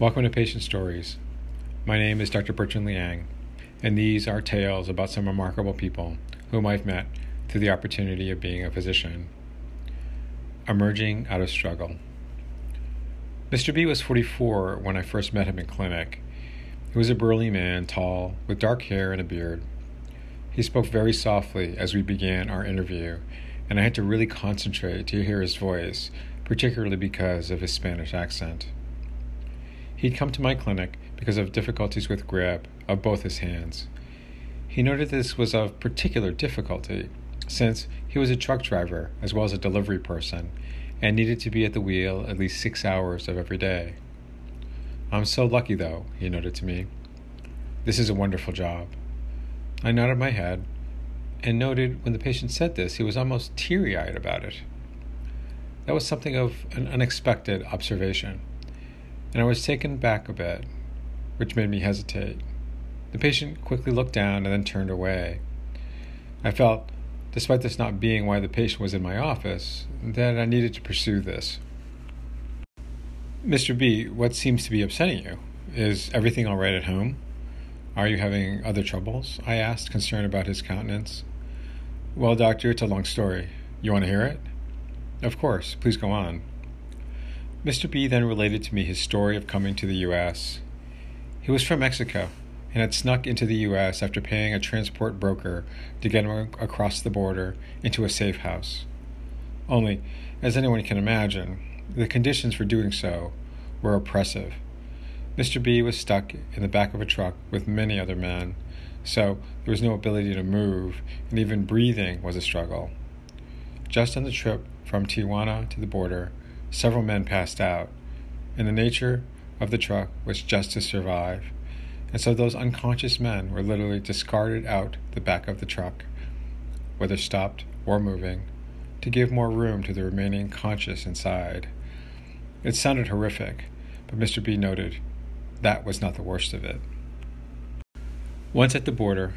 Welcome to Patient Stories. My name is Dr. Bertrand Liang, and these are tales about some remarkable people whom I've met through the opportunity of being a physician. Emerging out of struggle. Mr. B was 44 when I first met him in clinic. He was a burly man, tall, with dark hair and a beard. He spoke very softly as we began our interview, and I had to really concentrate to hear his voice, particularly because of his Spanish accent. He'd come to my clinic because of difficulties with grip of both his hands. He noted this was of particular difficulty since he was a truck driver as well as a delivery person and needed to be at the wheel at least six hours of every day. I'm so lucky, though, he noted to me. This is a wonderful job. I nodded my head and noted when the patient said this, he was almost teary eyed about it. That was something of an unexpected observation and I was taken back a bit, which made me hesitate. The patient quickly looked down and then turned away. I felt, despite this not being why the patient was in my office, that I needed to pursue this. Mr. B, what seems to be upsetting you? Is everything all right at home? Are you having other troubles? I asked, concerned about his countenance. Well, doctor, it's a long story. You want to hear it? Of course. Please go on. Mr. B then related to me his story of coming to the U.S. He was from Mexico and had snuck into the U.S. after paying a transport broker to get him across the border into a safe house. Only, as anyone can imagine, the conditions for doing so were oppressive. Mr. B was stuck in the back of a truck with many other men, so there was no ability to move, and even breathing was a struggle. Just on the trip from Tijuana to the border, Several men passed out, and the nature of the truck was just to survive. And so those unconscious men were literally discarded out the back of the truck, whether stopped or moving, to give more room to the remaining conscious inside. It sounded horrific, but Mr. B noted that was not the worst of it. Once at the border,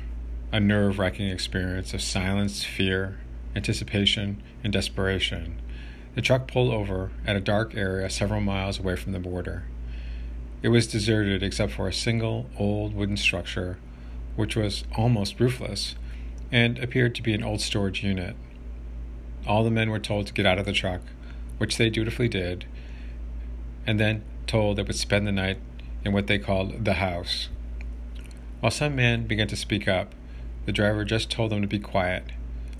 a nerve wracking experience of silence, fear, anticipation, and desperation the truck pulled over at a dark area several miles away from the border. It was deserted except for a single old wooden structure, which was almost roofless and appeared to be an old storage unit. All the men were told to get out of the truck, which they dutifully did, and then told they would spend the night in what they called the house. While some men began to speak up, the driver just told them to be quiet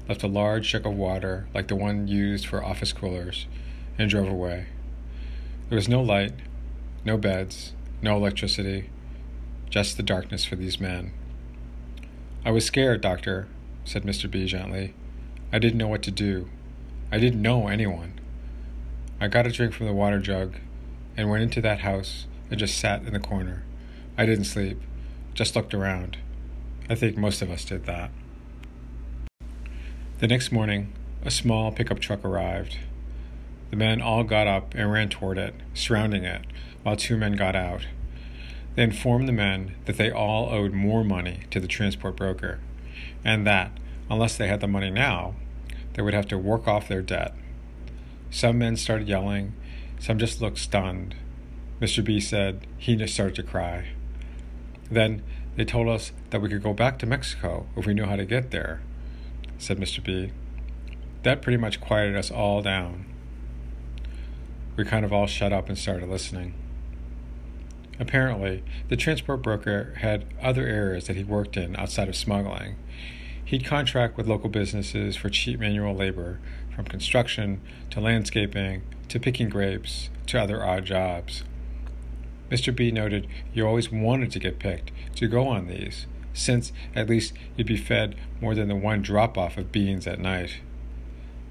left a large jug of water like the one used for office coolers, and drove away. There was no light, no beds, no electricity, just the darkness for these men. I was scared, Doctor, said Mr. B gently. I didn't know what to do. I didn't know anyone. I got a drink from the water jug and went into that house and just sat in the corner. I didn't sleep, just looked around. I think most of us did that. The next morning, a small pickup truck arrived. The men all got up and ran toward it, surrounding it, while two men got out. They informed the men that they all owed more money to the transport broker, and that, unless they had the money now, they would have to work off their debt. Some men started yelling, some just looked stunned. Mr. B said he just started to cry. Then they told us that we could go back to Mexico if we knew how to get there, said Mr. B. That pretty much quieted us all down. We kind of all shut up and started listening. Apparently, the transport broker had other areas that he worked in outside of smuggling. He'd contract with local businesses for cheap manual labor, from construction to landscaping to picking grapes to other odd jobs. Mr. B noted you always wanted to get picked to go on these, since at least you'd be fed more than the one drop off of beans at night.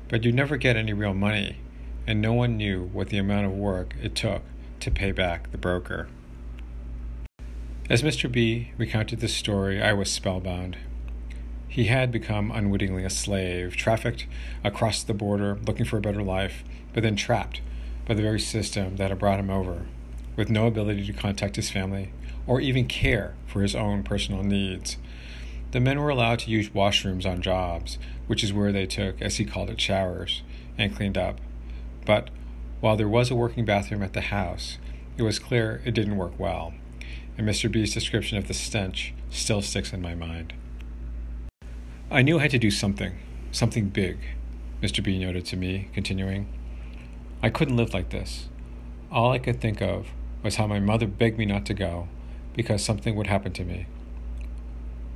But you'd never get any real money, and no one knew what the amount of work it took to pay back the broker. As Mr. B recounted this story, I was spellbound. He had become unwittingly a slave, trafficked across the border looking for a better life, but then trapped by the very system that had brought him over, with no ability to contact his family or even care for his own personal needs. The men were allowed to use washrooms on jobs, which is where they took, as he called it, showers, and cleaned up. But while there was a working bathroom at the house, It was clear it didn't work well, and Mr. B's description of the stench still sticks in my mind. I knew I had to do something, something big, Mr. B noted to me, continuing. I couldn't live like this. All I could think of was how my mother begged me not to go because something would happen to me.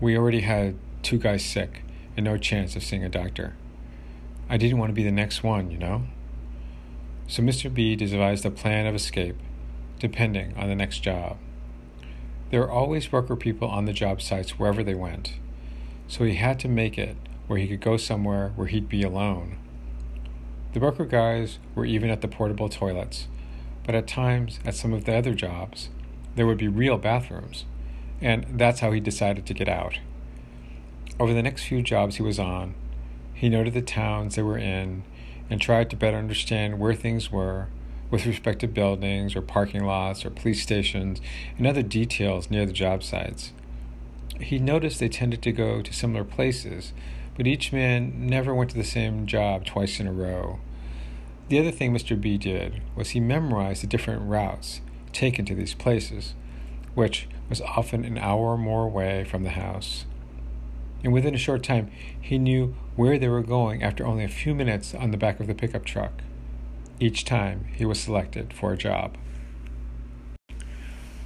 We already had two guys sick and no chance of seeing a doctor. I didn't want to be the next one, you know? So Mr. B devised a plan of escape, depending on the next job. There were always worker people on the job sites wherever they went, so he had to make it where he could go somewhere where he'd be alone. The worker guys were even at the portable toilets, but at times, at some of the other jobs, there would be real bathrooms, and that's how he decided to get out. Over the next few jobs he was on, he noted the towns they were in and tried to better understand where things were with respect to buildings or parking lots or police stations and other details near the job sites. He noticed they tended to go to similar places, but each man never went to the same job twice in a row. The other thing Mr. B did was he memorized the different routes taken to these places, which was often an hour or more away from the house. And within a short time, he knew where they were going after only a few minutes on the back of the pickup truck. Each time he was selected for a job.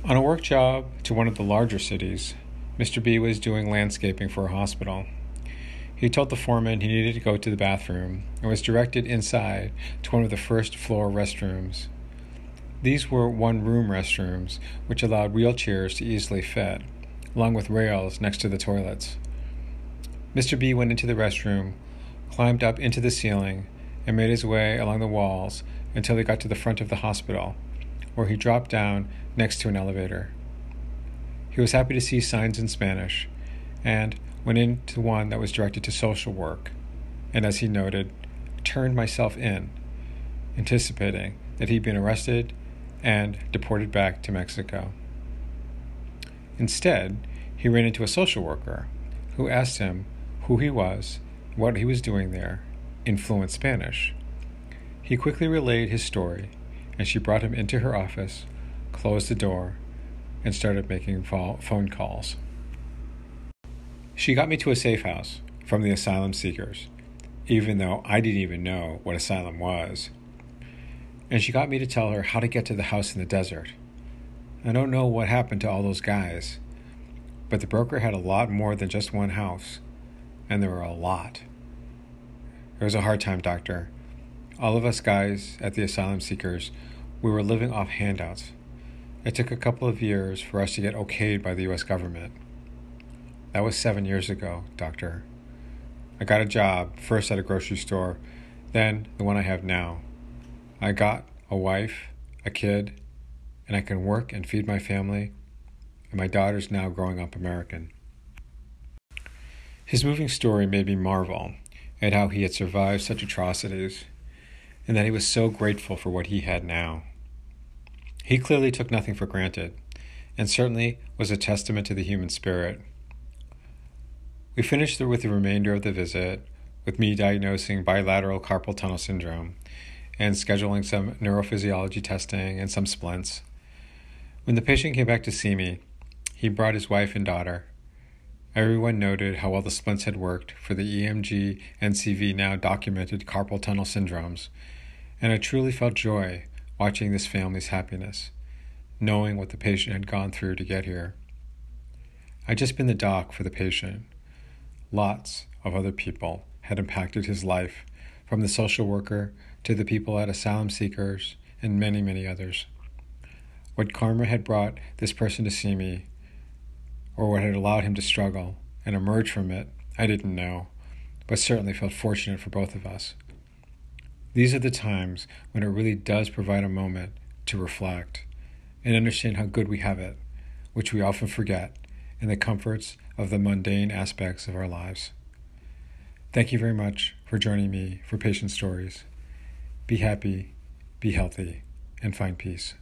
On a work job to one of the larger cities, Mr. B was doing landscaping for a hospital. He told the foreman he needed to go to the bathroom and was directed inside to one of the first floor restrooms. These were one room restrooms, which allowed wheelchairs to easily fit, along with rails next to the toilets. Mr. B went into the restroom, climbed up into the ceiling, and made his way along the walls until he got to the front of the hospital, where he dropped down next to an elevator. He was happy to see signs in Spanish and went into one that was directed to social work, and as he noted, turned myself in, anticipating that he'd been arrested and deported back to Mexico. Instead, he ran into a social worker who asked him who he was, what he was doing there, in fluent Spanish. He quickly relayed his story, and she brought him into her office, closed the door, and started making phone calls. She got me to a safe house from the asylum seekers, even though I didn't even know what asylum was. And she got me to tell her how to get to the house in the desert. I don't know what happened to all those guys, but the broker had a lot more than just one house and there were a lot. It was a hard time, Doctor. All of us guys at the asylum seekers, we were living off handouts. It took a couple of years for us to get okayed by the US government. That was seven years ago, Doctor. I got a job, first at a grocery store, then the one I have now. I got a wife, a kid, and I can work and feed my family, and my daughter's now growing up American. His moving story made me marvel at how he had survived such atrocities and that he was so grateful for what he had now. He clearly took nothing for granted and certainly was a testament to the human spirit. We finished with the remainder of the visit with me diagnosing bilateral carpal tunnel syndrome and scheduling some neurophysiology testing and some splints. When the patient came back to see me, he brought his wife and daughter. Everyone noted how well the splints had worked for the EMG NCV now documented carpal tunnel syndromes, and I truly felt joy watching this family's happiness, knowing what the patient had gone through to get here. I'd just been the doc for the patient. Lots of other people had impacted his life, from the social worker to the people at asylum seekers and many, many others. What karma had brought this person to see me or what had allowed him to struggle and emerge from it, I didn't know, but certainly felt fortunate for both of us. These are the times when it really does provide a moment to reflect and understand how good we have it, which we often forget in the comforts of the mundane aspects of our lives. Thank you very much for joining me for Patient Stories. Be happy, be healthy, and find peace.